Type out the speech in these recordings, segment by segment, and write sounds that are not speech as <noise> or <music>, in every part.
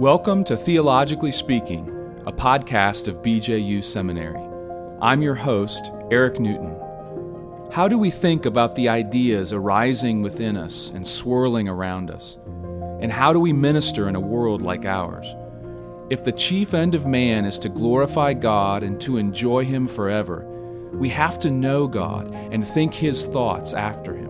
Welcome to Theologically Speaking, a podcast of BJU Seminary. I'm your host, Eric Newton. How do we think about the ideas arising within us and swirling around us? And how do we minister in a world like ours? If the chief end of man is to glorify God and to enjoy Him forever, we have to know God and think His thoughts after Him.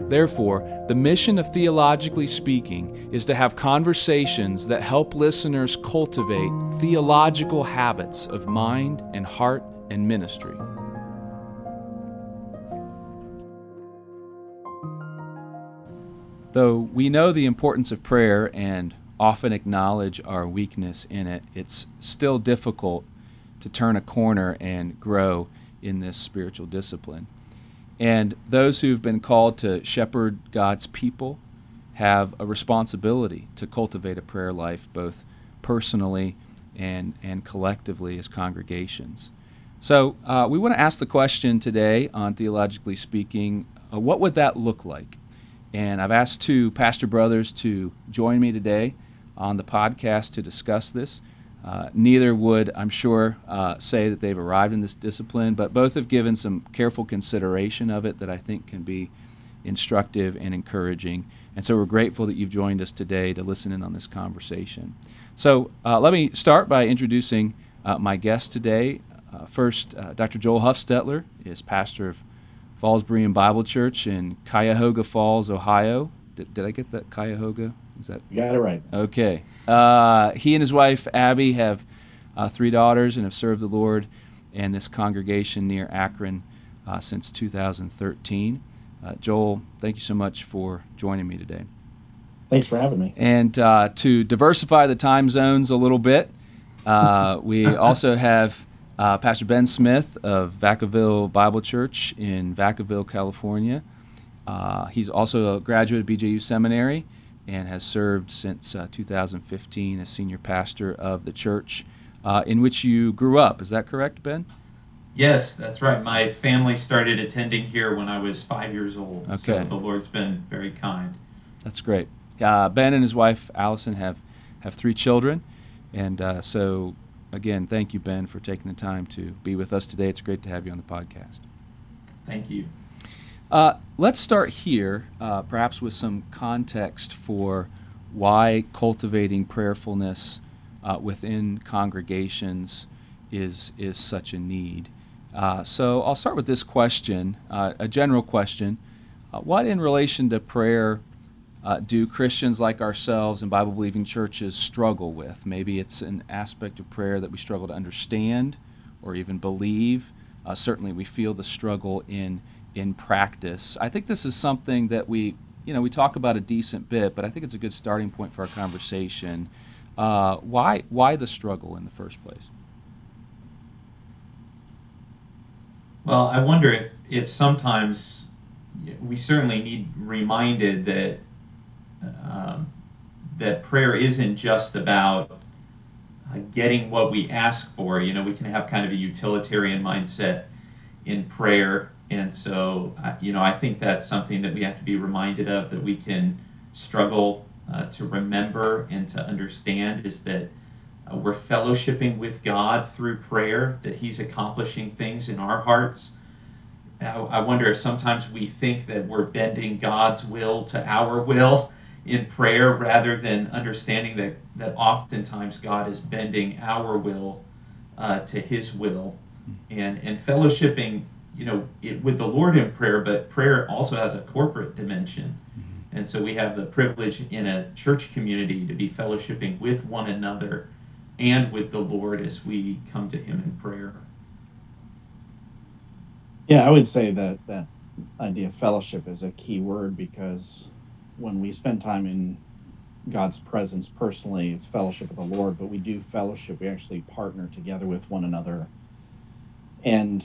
Therefore, the mission of Theologically Speaking is to have conversations that help listeners cultivate theological habits of mind and heart and ministry. Though we know the importance of prayer and often acknowledge our weakness in it, it's still difficult to turn a corner and grow in this spiritual discipline. And those who've been called to shepherd God's people have a responsibility to cultivate a prayer life both personally and, and collectively as congregations. So, uh, we want to ask the question today on Theologically Speaking uh, what would that look like? And I've asked two pastor brothers to join me today on the podcast to discuss this. Uh, neither would, I'm sure, uh, say that they've arrived in this discipline, but both have given some careful consideration of it that I think can be instructive and encouraging. And so we're grateful that you've joined us today to listen in on this conversation. So uh, let me start by introducing uh, my guest today. Uh, first, uh, Dr. Joel Huffstetler is pastor of Fallsbury and Bible Church in Cuyahoga Falls, Ohio. Did, did I get that Cuyahoga? Is that you got it right? Okay. Uh, he and his wife Abby have uh, three daughters and have served the Lord and this congregation near Akron uh, since 2013. Uh, Joel, thank you so much for joining me today. Thanks for having me. And uh, to diversify the time zones a little bit, uh, <laughs> we also have Pastor Ben Smith of Vacaville Bible Church in Vacaville, California. he's also a graduate of BJU Seminary and has served since uh, 2015 as senior pastor of the church uh, in which you grew up. Is that correct, Ben? Yes, that's right. My family started attending here when I was five years old. Okay. So the Lord's been very kind. That's great. Uh, ben and his wife Allison have have three children, and uh, so again, thank you, Ben, for taking the time to be with us today. It's great to have you on the podcast. Thank you. Uh, let's start here, uh, perhaps with some context for why cultivating prayerfulness uh, within congregations is is such a need. Uh, so I'll start with this question, uh, a general question: uh, What, in relation to prayer, do Christians like ourselves and Bible-believing churches struggle with? Maybe it's an aspect of prayer that we struggle to understand or even believe. certainly, we feel the struggle in in practice. I think this is something that we, you know, we talk about a decent bit, but I think it's a good starting point for our conversation. Uh, why, why the struggle in the first place? Well, I wonder if, if sometimes we certainly need reminded that um, that prayer isn't just about uh, getting what we ask for. You know, we can have kind of a utilitarian mindset in prayer and so, you know, I think that's something that we have to be reminded of that we can struggle uh, to remember and to understand is that uh, we're fellowshipping with God through prayer, that He's accomplishing things in our hearts. I wonder if sometimes we think that we're bending God's will to our will in prayer rather than understanding that, that oftentimes God is bending our will uh, to His will. And, and fellowshipping you know, it, with the Lord in prayer, but prayer also has a corporate dimension. Mm-hmm. And so we have the privilege in a church community to be fellowshipping with one another and with the Lord as we come to Him in prayer. Yeah, I would say that that idea of fellowship is a key word because when we spend time in God's presence personally, it's fellowship with the Lord, but we do fellowship. We actually partner together with one another. And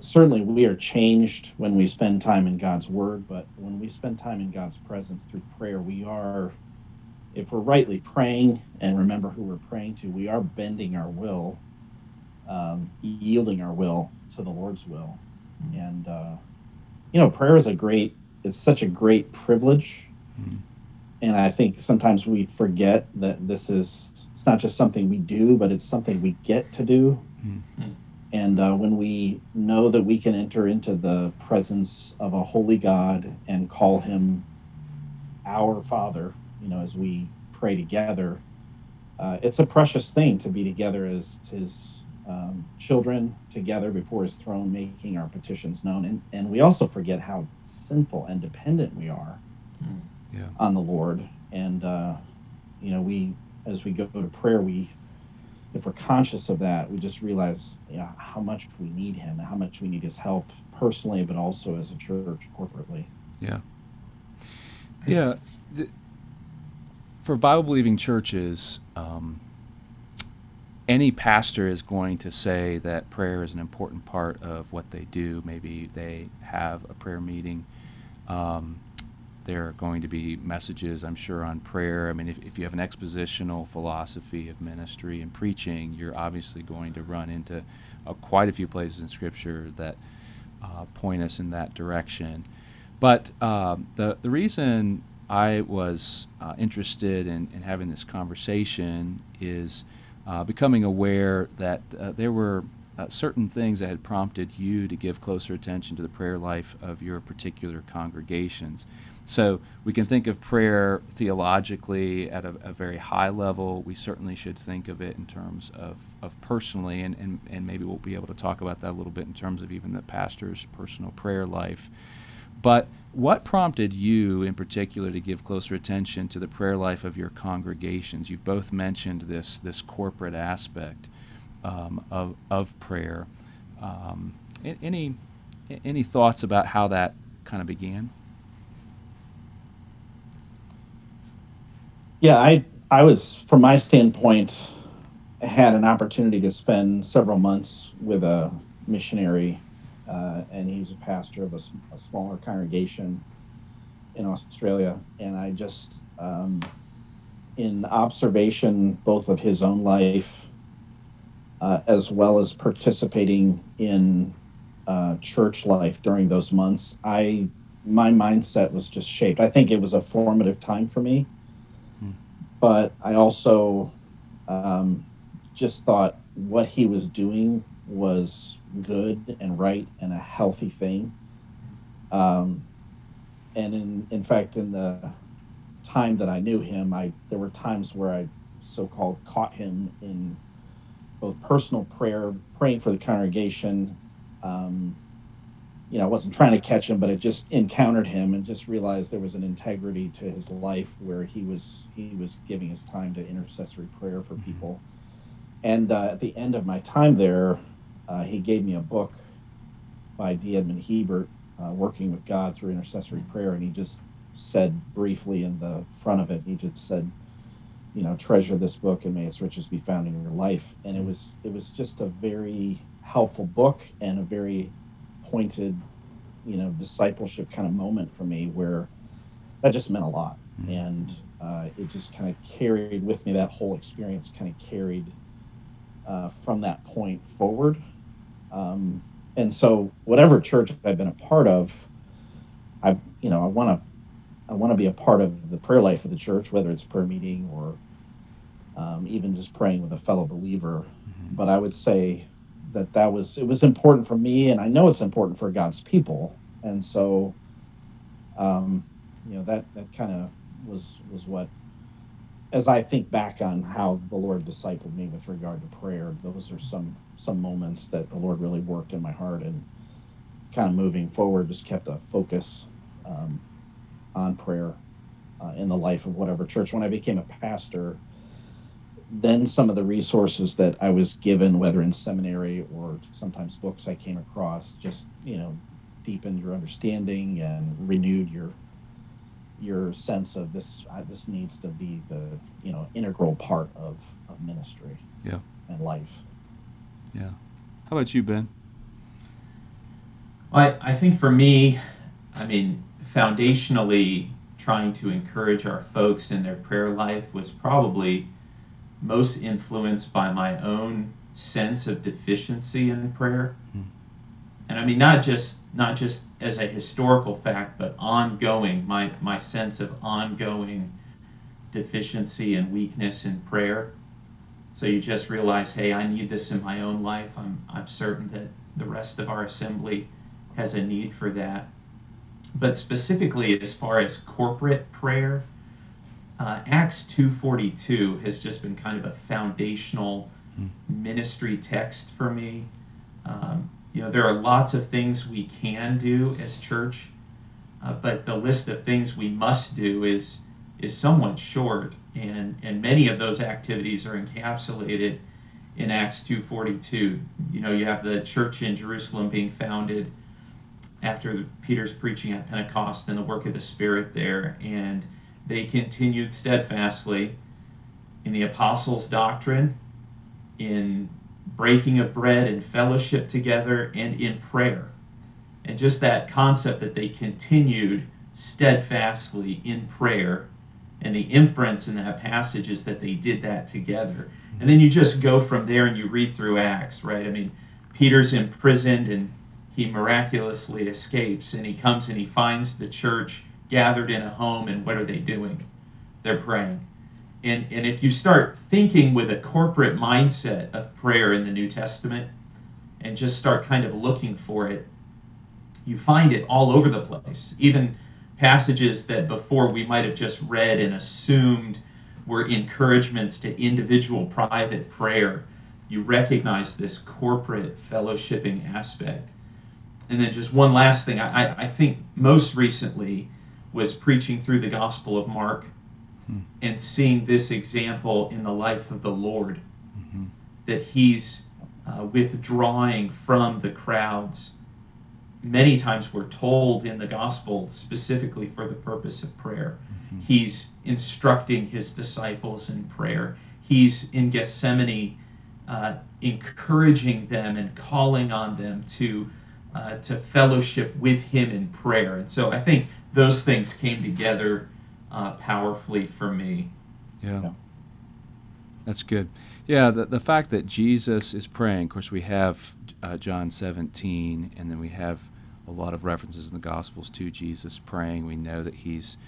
certainly we are changed when we spend time in God's Word, but when we spend time in God's presence through prayer, we are, if we're rightly praying and remember who we're praying to, we are bending our will, um, yielding our will to the Lord's will. And, uh, you know, prayer is a great, it's such a great privilege. Mm-hmm. and I think sometimes we forget that this is it's not just something we do, but it's something we get to do. Mm-hmm. And uh, when we know that we can enter into the presence of a holy God and call him our Father, you know, as we pray together, uh, it's a precious thing to be together as his um, children together before his throne, making our petitions known. And, and we also forget how sinful and dependent we are mm. yeah. on the Lord. And, uh, you know, we, as we go to prayer, we, if we're conscious of that, we just realize yeah, how much we need him, how much we need his help personally, but also as a church corporately. Yeah. Yeah. For Bible believing churches, um, any pastor is going to say that prayer is an important part of what they do. Maybe they have a prayer meeting. Um, there are going to be messages, I'm sure, on prayer. I mean, if, if you have an expositional philosophy of ministry and preaching, you're obviously going to run into uh, quite a few places in Scripture that uh, point us in that direction. But uh, the, the reason I was uh, interested in, in having this conversation is uh, becoming aware that uh, there were uh, certain things that had prompted you to give closer attention to the prayer life of your particular congregations. So we can think of prayer theologically at a, a, very high level. We certainly should think of it in terms of, of personally, and, and, and maybe we'll be able to talk about that a little bit in terms of even the pastor's personal prayer life. But what prompted you in particular to give closer attention to the prayer life of your congregations? You've both mentioned this, this corporate aspect um, of, of prayer. Um, any, any thoughts about how that kind of began? Yeah, I, I was, from my standpoint, had an opportunity to spend several months with a missionary uh, and he was a pastor of a, a, smaller congregation in Australia. And I just, um, in observation both of his own life uh, as well as participating in uh, church life during those months, I my mindset was just shaped. I think it was a formative time for me. But I also um, just thought what he was doing was good and right and a healthy thing. Um, and in in fact, in the time that I knew him, I there were times where I so-called caught him in both personal prayer, praying for the congregation. Um, you know, I wasn't trying to catch him, but I just encountered him and just realized there was an integrity to his life where he was he was giving his time to intercessory prayer for people. And uh, at the end of my time there, uh, he gave me a book by D. Edmond Hiebert, uh, Working with God Through Intercessory Prayer, and he just said briefly in the front of it, he just said, you know, treasure this book and may its riches be found in your life. And it was it was just a very helpful book and a very pointed, you know, discipleship kind of moment for me where that just meant a lot. Mm-hmm. And uh, it just kind of carried with me that whole experience kind of carried uh, from that point forward um, and so, whatever church I've been a part of, I've you know I want to I want to be a part of the prayer life of the church, whether it's prayer meeting or um, even just praying with a fellow believer. Mm-hmm. But I would say that that was it was important for me, and I know it's important for God's people. And so, um, you know that that kind of was was what as I think back on how the Lord discipled me with regard to prayer, those are some some moments that the Lord really worked in my heart and kind of moving forward, just kept a focus um, on prayer uh, in the life of whatever church. When I became a pastor, then some of the resources that I was given, whether in seminary or sometimes books I came across, just you know, deepened your understanding and renewed your your sense of this uh, this needs to be the you know integral part of, of ministry yeah. and life. Yeah. How about you ben? I, I think for me i mean foundationally trying to encourage our folks in their prayer life was probably most influenced by my own sense of deficiency in prayer mm and I mean not just not just as a historical fact, but ongoing. My my sense of ongoing deficiency and weakness in prayer. So you just realize, hey, I need this in my own life. I'm, I'm certain that the rest of our assembly has a need for that. But specifically, as far as corporate prayer, uh, Acts 2:42 has just been kind of a foundational mm. ministry text for me. Um, you know, there are lots of things we can do as church, uh, but the list of things we must do is is somewhat short, and and many of those activities are encapsulated in Acts 2:42. You know, you have the church in Jerusalem being founded after Peter's preaching at Pentecost and the work of the Spirit there, and they continued steadfastly in the apostles' doctrine, in breaking of bread and fellowship together, and in prayer. And just that concept that they continued steadfastly in prayer, and the inference in that passage is that they did that together. And then you just go from there and you read through Acts, right? I mean, Peter's imprisoned and he miraculously escapes and he comes and he finds the church gathered in a home and what are they doing? They're praying. And, and if you start thinking with a corporate mindset of prayer in the New Testament and just start kind of looking for it, you find it all over the place. Even passages that before we might have just read and assumed were encouragements to individual private prayer, you recognize this corporate fellowshipping aspect. And then just one last thing, I, I think most recently was preaching through the Gospel of Mark hmm. and seeing this example in the life of the Lord, mm-hmm. that he's uh, withdrawing from the crowds. Many times we're told in the Gospel specifically for the purpose of prayer. Mm-hmm. He's instructing his disciples in prayer. He's in Gethsemane uh, encouraging them and calling on them to uh, to fellowship with him in prayer. And so I think those things came together uh, powerfully for me. Yeah. yeah. That's good. Yeah, the, the fact that Jesus is praying, of course, we have uh, John 17, and then we have a lot of references in the Gospels to Jesus praying. We know that he's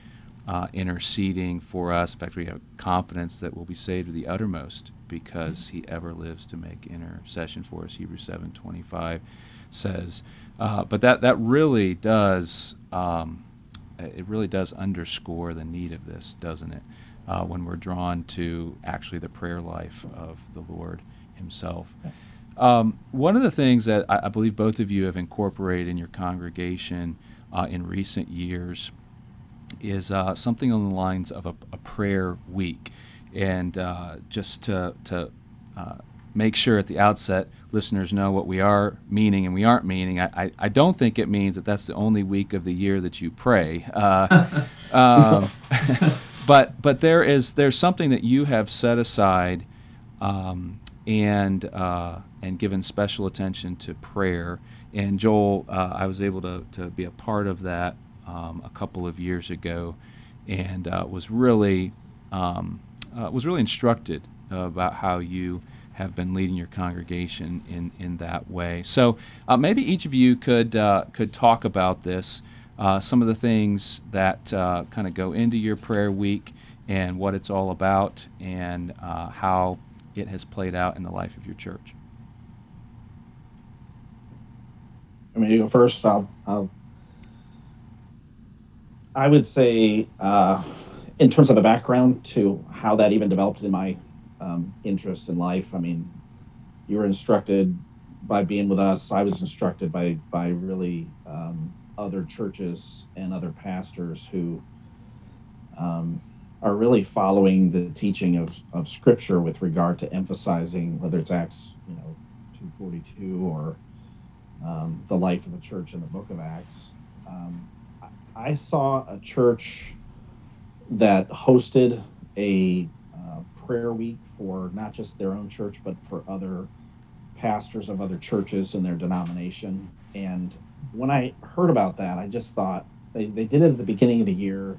uh, interceding for us. In fact, we have confidence that we'll be saved to the uttermost because he ever lives to make intercession for us. Hebrews 7 25 says. Uh, but that, that really does um, it really does underscore the need of this, doesn't it? Uh, when we're drawn to actually the prayer life of the Lord Himself. Um, one of the things that I, I, believe both of you have incorporated in your congregation uh, in recent years is uh, something on the lines of a, a prayer week. And uh, just to, to uh, make sure at the outset listeners know what we are meaning and we aren't meaning. I, I, I don't think it means that that's the only week of the year that you pray. Uh, <laughs> um, <laughs> but but there is there's something that you have set aside um, and uh, and given special attention to prayer. And Joel, uh, I was able to, to be a part of that um, a couple of years ago, and uh, was really um, uh, was really instructed about how you have been leading your congregation in, in that way. So uh, maybe each of you could uh, could talk about this, uh, some of the things that uh, kind of go into your prayer week and what it's all about and uh, how it has played out in the life of your church. I mean, you go first. I'll, I'll I would say, uh, in terms of the background to how that even developed in my um, interest in life. I mean, you were instructed by being with us. I was instructed by by really um, other churches and other pastors who um, are really following the teaching of, of Scripture with regard to emphasizing whether it's Acts, you know, two forty two or um, the life of the church in the Book of Acts. Um, I saw a church that hosted a prayer week for not just their own church, but for other pastors of other churches in their denomination. And when I heard about that, I just thought they, they did it at the beginning of the year.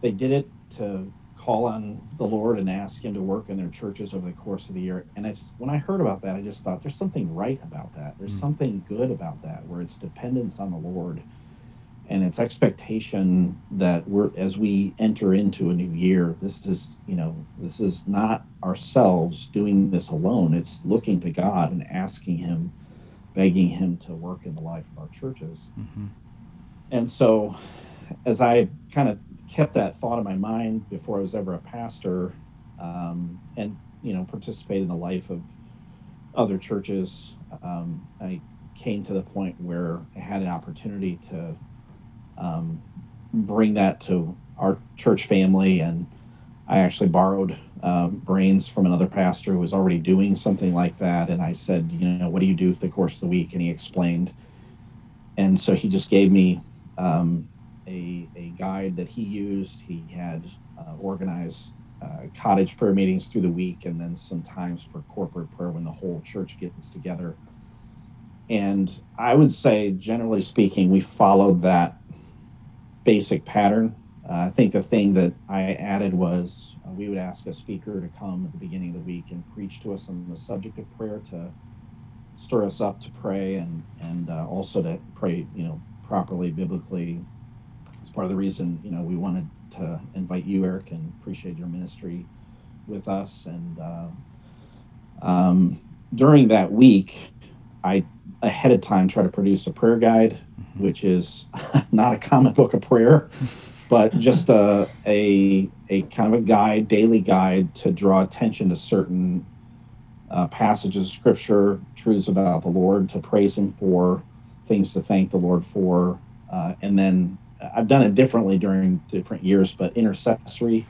They did it to call on the Lord and ask Him to work in their churches over the course of the year. And it's when I heard about that, I just thought there's something right about that. There's mm-hmm. something good about that, where it's dependence on the Lord and it's expectation that we're as we enter into a new year this is you know this is not ourselves doing this alone it's looking to god and asking him begging him to work in the life of our churches mm-hmm. and so as i kind of kept that thought in my mind before i was ever a pastor um, and you know participate in the life of other churches um, i came to the point where i had an opportunity to um, bring that to our church family. And I actually borrowed um, brains from another pastor who was already doing something like that. And I said, you know, what do you do for the course of the week? And he explained. And so he just gave me um, a, a guide that he used. He had uh, organized uh, cottage prayer meetings through the week and then sometimes for corporate prayer when the whole church gets together. And I would say, generally speaking, we followed that basic pattern. Uh, I think the thing that I added was uh, we would ask a speaker to come at the beginning of the week and preach to us on the subject of prayer to stir us up to pray and and uh, also to pray, you know, properly biblically. It's part of the reason you know we wanted to invite you, Eric, and appreciate your ministry with us. And uh, um, during that week, I ahead of time try to produce a prayer guide which is <laughs> not a common book of prayer, but just a, a, a kind of a guide, daily guide to draw attention to certain uh, passages of scripture, truths about the Lord, to praise Him for, things to thank the Lord for. Uh, and then I've done it differently during different years, but intercessory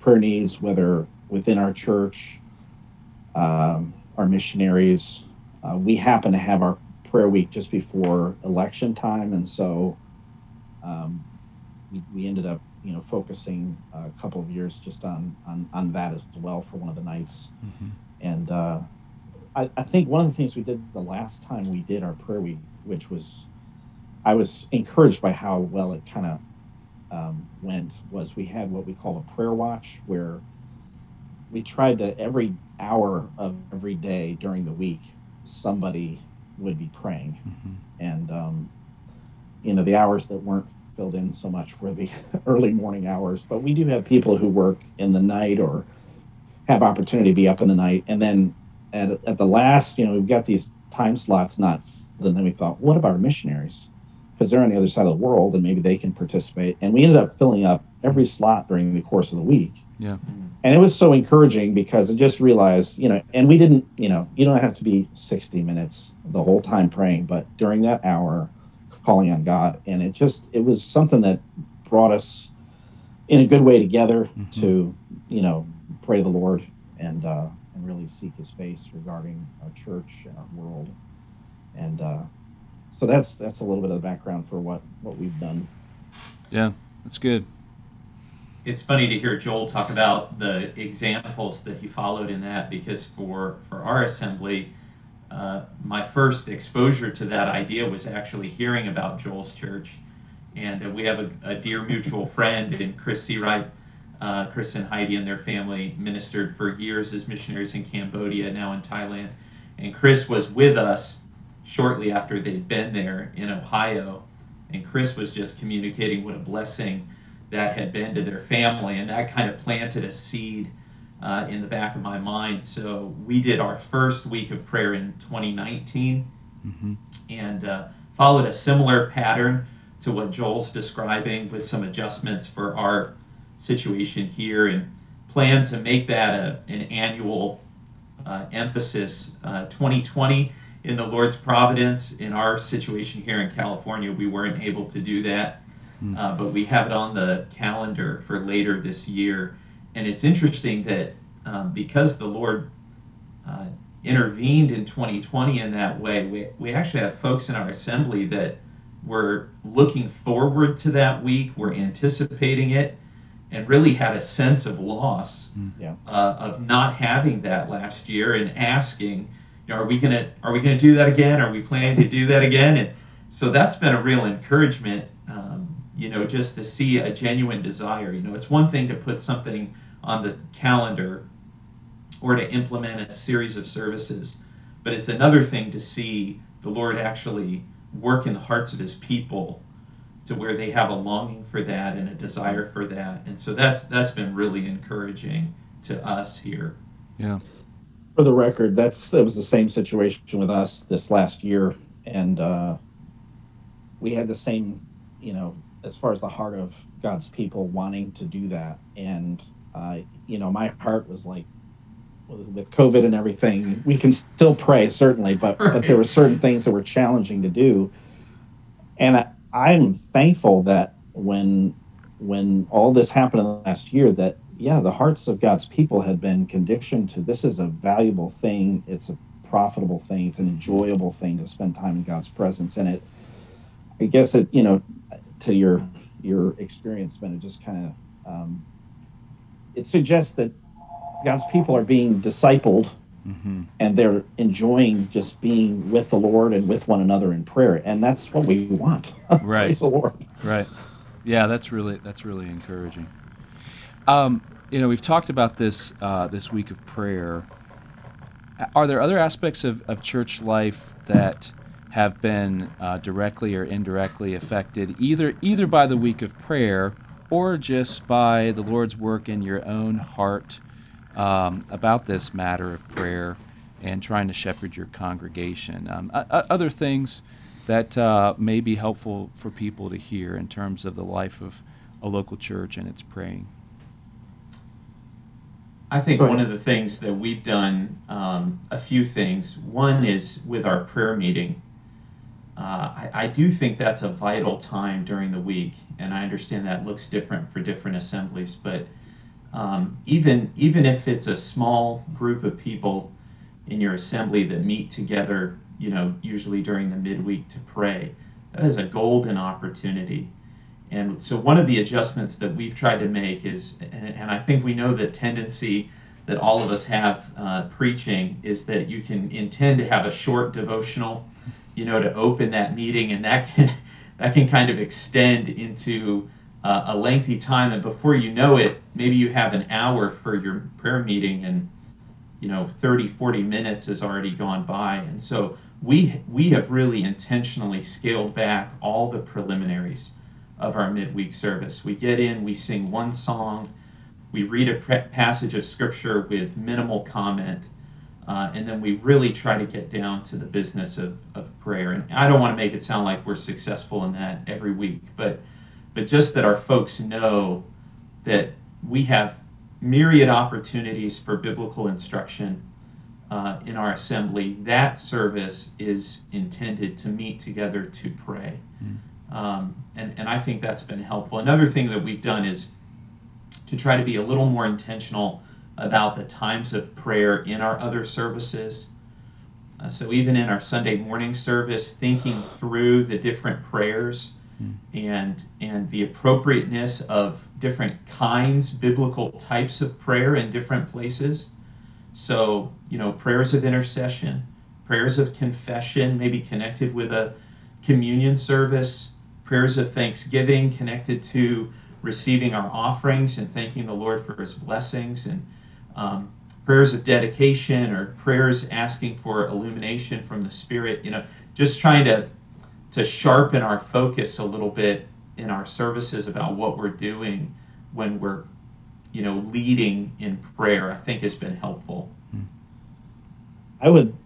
prayer needs, whether within our church, um, our missionaries, uh, we happen to have our prayer week just before election time, and so um, we, we ended up, you know, focusing a couple of years just on on, on that as well for one of the nights. Mm-hmm. And uh, I, I think one of the things we did the last time we did our prayer week, which was, I was encouraged by how well it kind of um, went, was we had what we call a prayer watch where we tried to every hour of every day during the week somebody would be praying. Mm-hmm. And, um, you know, the hours that weren't filled in so much were the <laughs> early morning hours. But we do have people who work in the night or have opportunity to be up in the night. And then at, at the last, you know, we've got these time slots not, and then we thought, what about our missionaries? Because they're on the other side of the world and maybe they can participate. And we ended up filling up every slot during the course of the week. Yeah. And it was so encouraging because I just realized, you know, and we didn't, you know, you don't have to be 60 minutes the whole time praying, but during that hour, calling on God, and it just it was something that brought us in a good way together mm-hmm. to, you know, pray to the Lord and uh, and really seek His face regarding our church and our world, and uh, so that's that's a little bit of the background for what what we've done. Yeah, that's good it's funny to hear Joel talk about the examples that he followed in that because for for our assembly, uh, my first exposure to that idea was actually hearing about Joel's church, and uh, we have a, a, dear mutual <laughs> friend in Chris Seawright. Uh, Chris and Heidi and their family ministered for years as missionaries in Cambodia, now in Thailand, and Chris was with us shortly after they'd been there in Ohio, and Chris was just communicating what a blessing that had been to their family, and that kind of planted a seed uh, in the back of my mind. So we did our first week of prayer in 2019, mm-hmm. and uh, followed a similar pattern to what Joel's describing, with some adjustments for our situation here, and plan to make that a, an annual uh, emphasis. 2020 uh, in the Lord's providence, in our situation here in California, we weren't able to do that. Mm. Uh, but we have it on the calendar for later this year. And it's interesting that um, because the Lord uh, intervened in 2020 in that way, we, we actually have folks in our assembly that were looking forward to that week, were anticipating it, and really had a sense of loss mm. yeah. uh, of not having that last year and asking, you know, are we gonna are we gonna do that again? Are we planning to do that again? And so that's been a real encouragement um, you know, just to see a genuine desire. You know, it's one thing to put something on the calendar or to implement a series of services, but it's another thing to see the Lord actually work in the hearts of his people to where they have a longing for that and a desire for that. And so that's that's been really encouraging to us here. Yeah. For the record, that's it was the same situation with us this last year, and uh, we had the same, you know, as far as the heart of God's people wanting to do that, and uh, you know, my heart was like, with COVID and everything, we can still pray certainly, but right. but there were certain things that were challenging to do, and I, I'm thankful that when when all this happened in the last year, that yeah, the hearts of God's people had been conditioned to this is a valuable thing, it's a profitable thing, it's an enjoyable thing to spend time in God's presence, and it. I guess it you know, to your your experience, Ben, it just kind of um, it suggests that God's people are being discipled mm-hmm. and they're enjoying just being with the Lord and with one another in prayer. And that's what we want. <laughs> Right. Praise the Lord. Right. Yeah, that's really that's really encouraging. Um, you know, we've talked about this uh, this week of prayer. Are there other aspects of, of church life that have been uh, directly or indirectly affected either either by the week of prayer or just by the Lord's work in your own heart um, about this matter of prayer and trying to shepherd your congregation. Um, other things that uh, may be helpful for people to hear in terms of the life of a local church and its praying. I think one of the things that we've done, um, a few things. One is with our prayer meeting. Uh, I, I, do think that's a vital time during the week, and I understand that looks different for different assemblies, but um, even even if it's a small group of people in your assembly that meet together, you know, usually during the midweek to pray, that is a golden opportunity. And so one of the adjustments that we've tried to make is, and, and I think we know the tendency that all of us have uh, preaching is that you can intend to have a short devotional, you know, to open that meeting, and that can <laughs> that can kind of extend into uh, a lengthy time, and before you know it, maybe you have an hour for your prayer meeting, and you know 30, 40 minutes has already gone by, and so we we have really intentionally scaled back all the preliminaries of our midweek service. We get in, we sing one song, we read a passage of scripture with minimal comment. Uh, and then we really try to get down to the business of, of prayer. And I don't want to make it sound like we're successful in that every week, but but just that our folks know that we have myriad opportunities for biblical instruction uh, in our assembly. That service is intended to meet together to pray. Mm. Um, and, and I think that's been helpful. Another thing that we've done is to try to be a little more intentional about the times of prayer in our other services. Uh, so even in our Sunday morning service, thinking through the different prayers and and the appropriateness of different kinds, biblical types of prayer in different places. So, you know, prayers of intercession, prayers of confession, maybe connected with a communion service, prayers of thanksgiving connected to receiving our offerings and thanking the Lord for his blessings, and um, prayers of dedication or prayers asking for illumination from the Spirit, you know, just trying to to sharpen our focus a little bit in our services about what we're doing when we're you know leading in prayer i think has been helpful. I would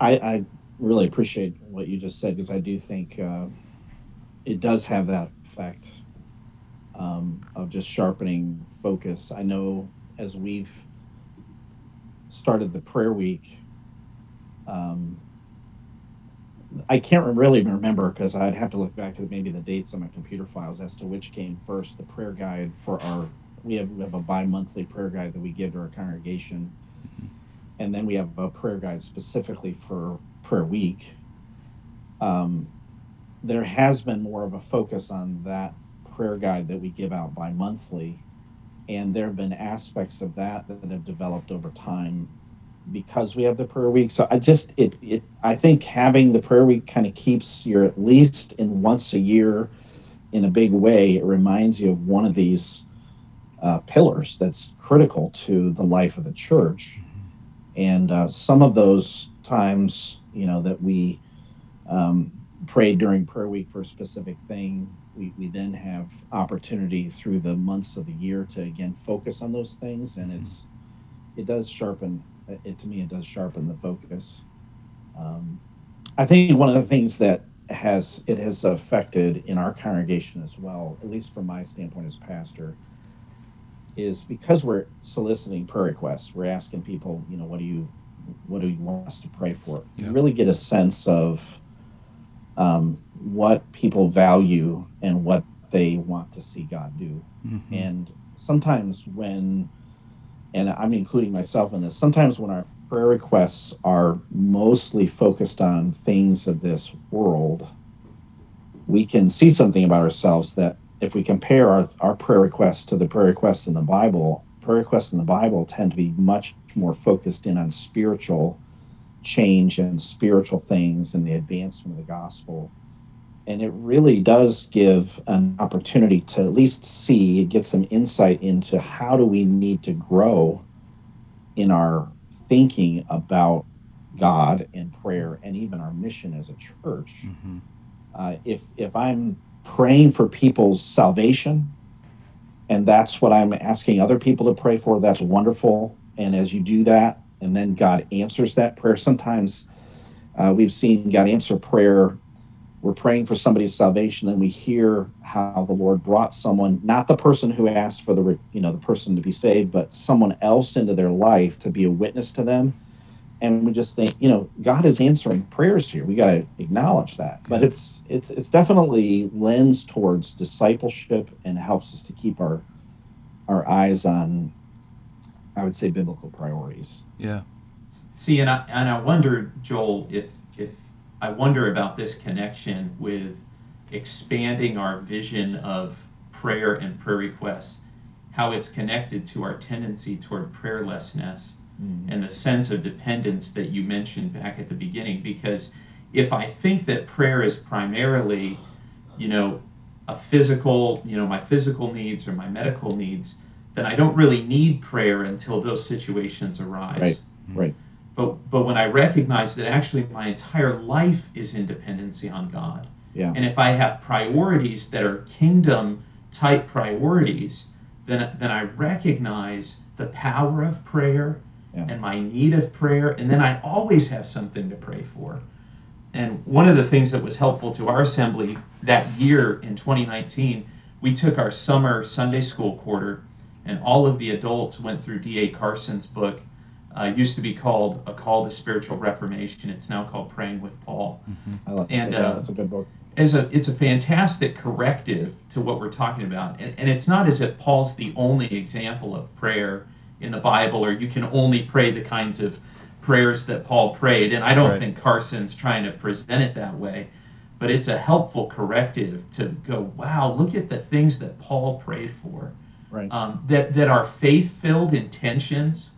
i i really appreciate what you just said because i do think uh, it does have that effect um, of just sharpening focus. I know as we've started the prayer week um, I can't really remember because I'd have to look back at maybe the dates on my computer files as to which came first. The prayer guide for our we have we have a bi-monthly prayer guide that we give to our congregation, mm-hmm. and then we have a prayer guide specifically for prayer week. Um, there has been more of a focus on that prayer guide that we give out bi-monthly, and there have been aspects of that that have developed over time because we have the prayer week. So I just it it I think having the prayer week kind of keeps you at least in once a year in a big way. It reminds you of one of these uh, pillars that's critical to the life of the church. And uh, some of those times, you know, that we um, pray during prayer week for a specific thing, we, we then have opportunity through the months of the year to again focus on those things, and it's it does sharpen it to me. It does sharpen the focus. Um, I think one of the things that has it has affected in our congregation as well, at least from my standpoint as pastor, is because we're soliciting prayer requests. We're asking people, you know, what do you what do you want us to pray for? Yeah. You really get a sense of um, what people value and what they want to see God do. Mm-hmm. And sometimes when, and I'm including myself in this, sometimes when our prayer requests are mostly focused on things of this world, we can see something about ourselves that if we compare our, our prayer requests to the prayer requests in the Bible, prayer requests in the Bible tend to be much more focused in on spiritual change and spiritual things and the advancement of the gospel. And it really does give an opportunity to at least see, get some insight into how do we need to grow in our thinking about God and prayer and even our mission as a church. Mm-hmm. Uh, if if I'm praying for people's salvation, and that's what I'm asking other people to pray for, that's wonderful. And as you do that, and then God answers that prayer. Sometimes uh, we've seen God answer prayer. We're praying for somebody's salvation, and we hear how the Lord brought someone, not the person who asked for the you know the person to be saved, but someone else into their life to be a witness to them. And we just think, you know, God is answering prayers here. We got to acknowledge that. But it's it's it's definitely lends towards discipleship and helps us to keep our our eyes on I would say biblical priorities. Yeah. See, and I and I wonder, Joel, if if I wonder about this connection with expanding our vision of prayer and prayer requests, how it's connected to our tendency toward prayerlessness mm. and the sense of dependence that you mentioned back at the beginning. Because if I think that prayer is primarily, you know, a physical, you know, my physical needs or my medical needs, then I don't really need prayer until those situations arise. Right. Hmm. Right. But but when I recognize that actually my entire life is in dependency on God. Yeah. And if I have priorities that are kingdom type priorities, then then I recognize the power of prayer yeah. and my need of prayer, and then I always have something to pray for. And one of the things that was helpful to our assembly that year in 2019, we took our summer Sunday school quarter and all of the adults went through D.A. Carson's book. Uh, used to be called A Call to Spiritual Reformation. It's now called Praying with Paul. Mm-hmm. I love and yeah, uh, that's a good book. As a, it's a fantastic corrective to what we're talking about. And, and it's not as if Paul's the only example of prayer in the Bible, or you can only pray the kinds of prayers that Paul prayed. And I don't right. think Carson's trying to present it that way, but it's a helpful corrective to go, wow, look at the things that Paul prayed for right. um, that that our faith-filled intentions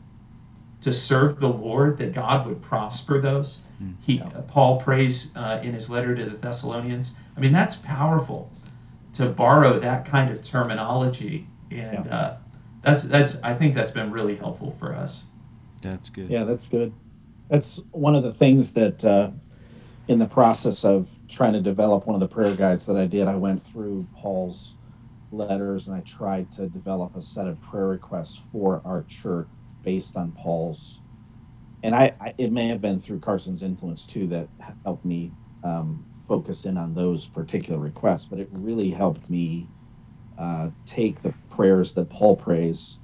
to serve the Lord, that God would prosper those. Mm, he yeah. uh, Paul prays uh, in his letter to the Thessalonians. I mean, that's powerful to borrow that kind of terminology, and yeah. uh, that's that's I think that's been really helpful for us. That's good. Yeah, that's good. That's one of the things that uh, in the process of trying to develop one of the prayer guides that I did, I went through Paul's letters and I tried to develop a set of prayer requests for our church based on Paul's. And I, I it may have been through Carson's influence too that helped me um, focus in on those particular requests, but it really helped me uh, take the prayers that Paul prays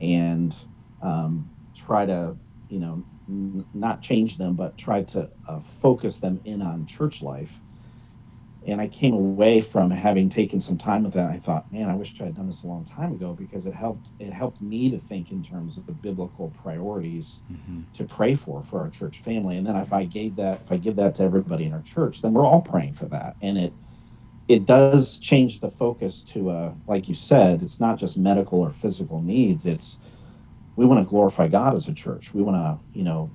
and um, try to, you know, n- not change them, but try to uh, focus them in on church life and I came away from having taken some time with that. I thought, man, I wish I had done this a long time ago because it helped. It helped me to think in terms of the biblical priorities mm-hmm. to pray for for our church family. And then if I gave that, if I give that to everybody in our church, then we're all praying for that. And it it does change the focus to, uh, like you said, it's not just medical or physical needs. It's we want to glorify God as a church. We want to, you know,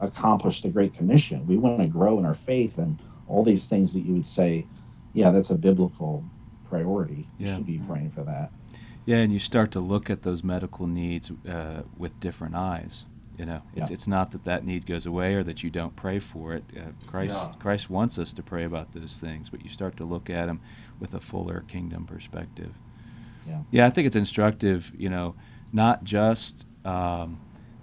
accomplish the Great Commission. We want to grow in our faith and all these things that you would say, yeah, that's a biblical priority. You yeah. should be praying for that. Yeah, and you start to look at those medical needs uh, with different eyes. You know, it's Yeah. it's not that that need goes away or that you don't pray for it. Uh, Christ Yeah. Christ wants us to pray about those things, but you start to look at them with a fuller kingdom perspective. Yeah. Yeah, I think it's instructive. You know, not just um,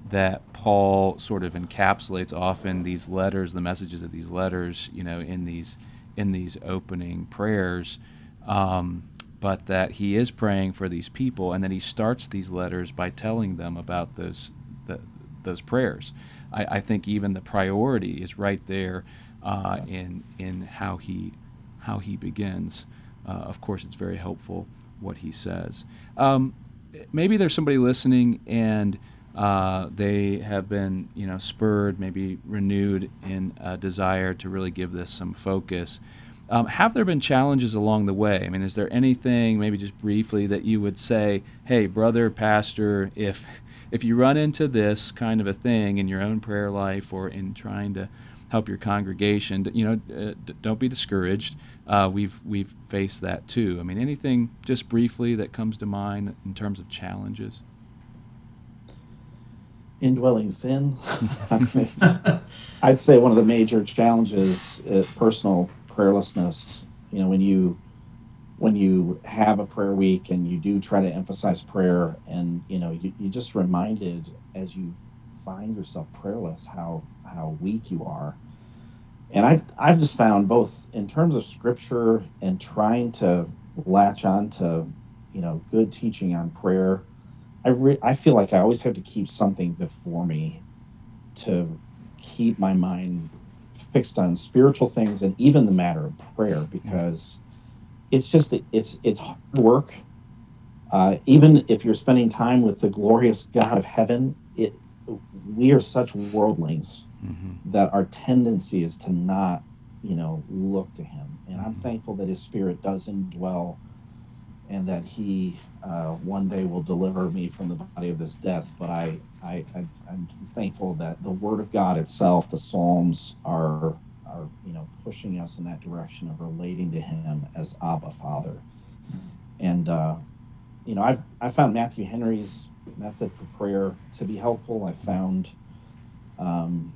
that Paul sort of encapsulates often these letters, the messages of these letters. You know, in these in these opening prayers. Um, but that he is praying for these people, and then he starts these letters by telling them about those the, those prayers. I, I think even the priority is right there uh, in in how he how he begins. Uh, of course, it's very helpful what he says. Um, maybe there's somebody listening and uh, they have been you know spurred, maybe renewed in a desire to really give this some focus. Um, have there been challenges along the way? I mean, is there anything, maybe just briefly, that you would say, "Hey, brother, pastor, if if you run into this kind of a thing in your own prayer life or in trying to help your congregation, you know, uh, don't be discouraged. Uh, we've we've faced that too. I mean, anything just briefly that comes to mind in terms of challenges? Indwelling sin. <laughs> <laughs> I'd say one of the major challenges is personal prayerlessness. You know, when you when you have a prayer week and you do try to emphasize prayer, and you know, you, you just reminded as you find yourself prayerless how how weak you are. And I've I've just found both in terms of scripture and trying to latch on to, you know, good teaching on prayer. I re- I feel like I always have to keep something before me to keep my mind fixed on spiritual things and even the matter of prayer because it's just it's it's hard work. Uh, even if you're spending time with the glorious God of heaven, it we are such worldlings Mm-hmm. that our tendency is to not, you know, look to Him. And I'm thankful that His Spirit does indwell, and that He uh, one day will deliver me from the body of this death. But I, I, I, I'm thankful that the Word of God itself, the Psalms, are are you know pushing us in that direction of relating to Him as Abba Father. And uh, you know, I've I found Matthew Henry's method for prayer to be helpful. I found um,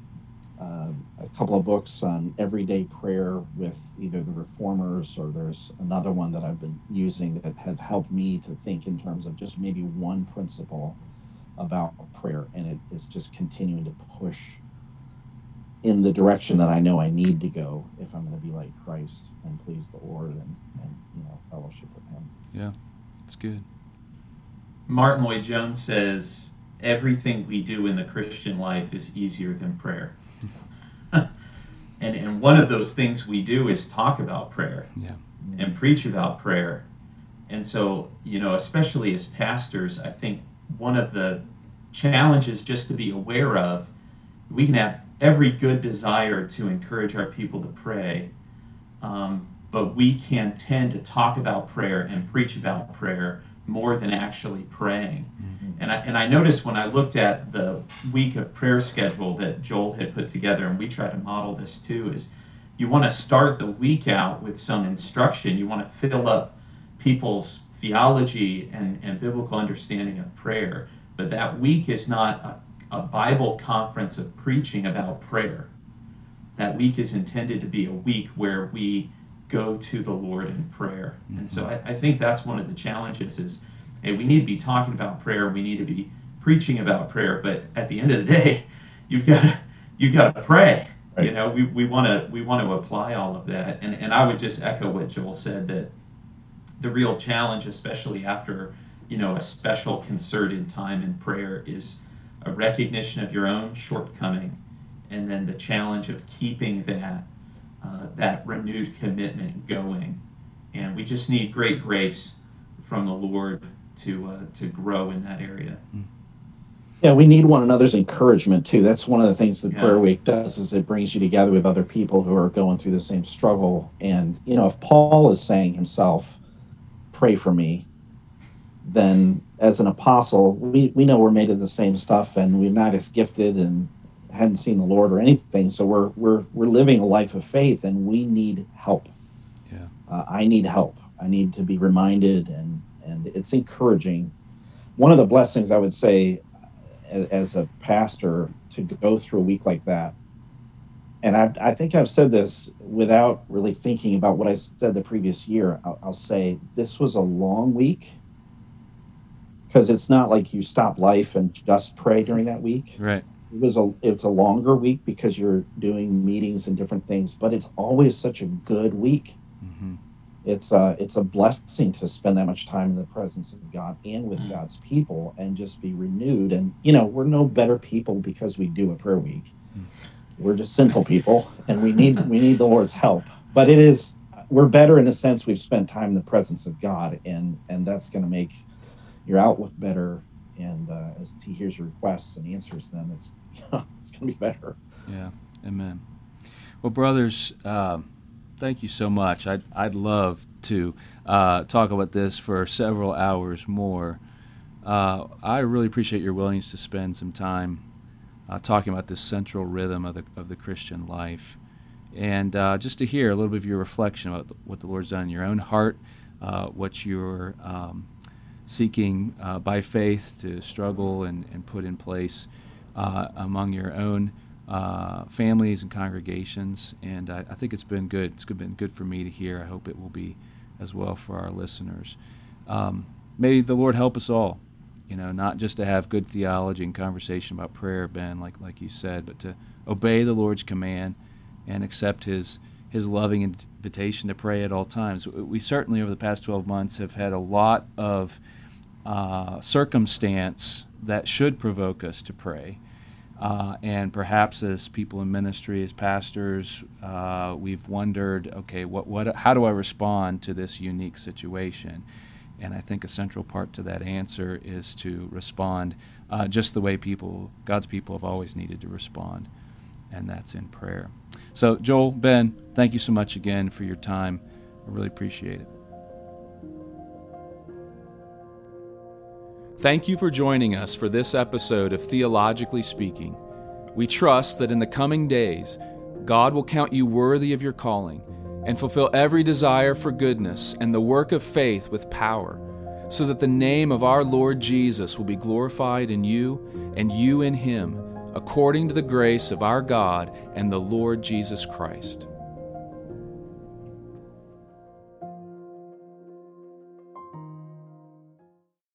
uh, a couple of books on everyday prayer with either the reformers or there's another one that I've been using that have helped me to think in terms of just maybe one principle about prayer, and it is just continuing to push in the direction that I know I need to go if I'm going to be like Christ and please the Lord and, and you know fellowship with Him. Yeah, it's good. Martyn Lloyd-Jones says everything we do in the Christian life is easier than prayer. And and one of those things we do is talk about prayer Yeah. and preach about prayer. And so, you know, especially as pastors, I think one of the challenges just to be aware of, we can have every good desire to encourage our people to pray, um, but we can tend to talk about prayer and preach about prayer more than actually praying. And I, and I noticed when I looked at the week of prayer schedule that Joel had put together, and we try to model this too, is you want to start the week out with some instruction. You want to fill up people's theology and, and biblical understanding of prayer. But that week is not a, a Bible conference of preaching about prayer. That week is intended to be a week where we go to the Lord in prayer. And so mm-hmm. I, I think that's one of the challenges is hey, we need to be talking about prayer, we need to be preaching about prayer, but at the end of the day, <laughs> you've got to you've got to pray. You know, we, we want to we want to apply all of that. And and I would just echo what Joel said that the real challenge, especially after you know a special concerted time in prayer, is a recognition of your own shortcoming, and then the challenge of keeping that uh, that renewed commitment going. And we just need great grace from the Lord to uh, to grow in that area. Yeah, we need one another's encouragement too. That's one of the things that Yeah. Prayer Week does is it brings you together with other people who are going through the same struggle. And you know, if Paul is saying himself, "Pray for me," then as an apostle, we we know we're made of the same stuff, and we're not as gifted and hadn't seen the Lord or anything. So we're we're we're living a life of faith, and we need help. Yeah. Uh, I need help. I need to be reminded, and and it's encouraging. One of the blessings I would say as a pastor to go through a week like that. And I, I think I've said this without really thinking about what I said the previous year. I'll, I'll say this was a long week because it's not like you stop life and just pray during that week. Right. It was a it's a longer week because you're doing meetings and different things, but it's always such a good week. It's a it's a blessing to spend that much time in the presence of God and with mm-hmm. God's people and just be renewed. And you know, we're no better people because we do a prayer week. Mm-hmm. We're just sinful people, and we need we need the Lord's help. But it is we're better in the sense we've spent time in the presence of God, and and that's going to make your outlook better. And uh, as He hears your requests and answers them, it's <laughs> it's going to be better. Yeah, Amen. Well, brothers, uh, thank you so much. I'd I'd love to uh, talk about this for several hours more. Uh, I really appreciate your willingness to spend some time uh, talking about this central rhythm of the of the Christian life, and uh, just to hear a little bit of your reflection about what the Lord's done in your own heart, uh, what you're um, seeking uh, by faith to struggle and, and put in place among your own uh, families and congregations. And I, I, think it's been good. It's been good for me to hear. I hope it will be as well for our listeners. Um, may the Lord help us all. You know, not just to have good theology and conversation about prayer, Ben, like like you said, but to obey the Lord's command and accept His His loving invitation to pray at all times. We certainly, over the past 12 months, have had a lot of uh, circumstance that should provoke us to pray. Uh, and perhaps as people in ministry, as pastors, uh, we've wondered, okay, what, what, how do I respond to this unique situation? And I think a central part to that answer is to respond uh, just the way people, God's people, have always needed to respond, and that's in prayer. So, Joel, Ben, thank you so much again for your time. I really appreciate it. Thank you for joining us for this episode of Theologically Speaking. We trust that in the coming days, God will count you worthy of your calling and fulfill every desire for goodness and the work of faith with power, so that the name of our Lord Jesus will be glorified in you and you in him, according to the grace of our God and the Lord Jesus Christ.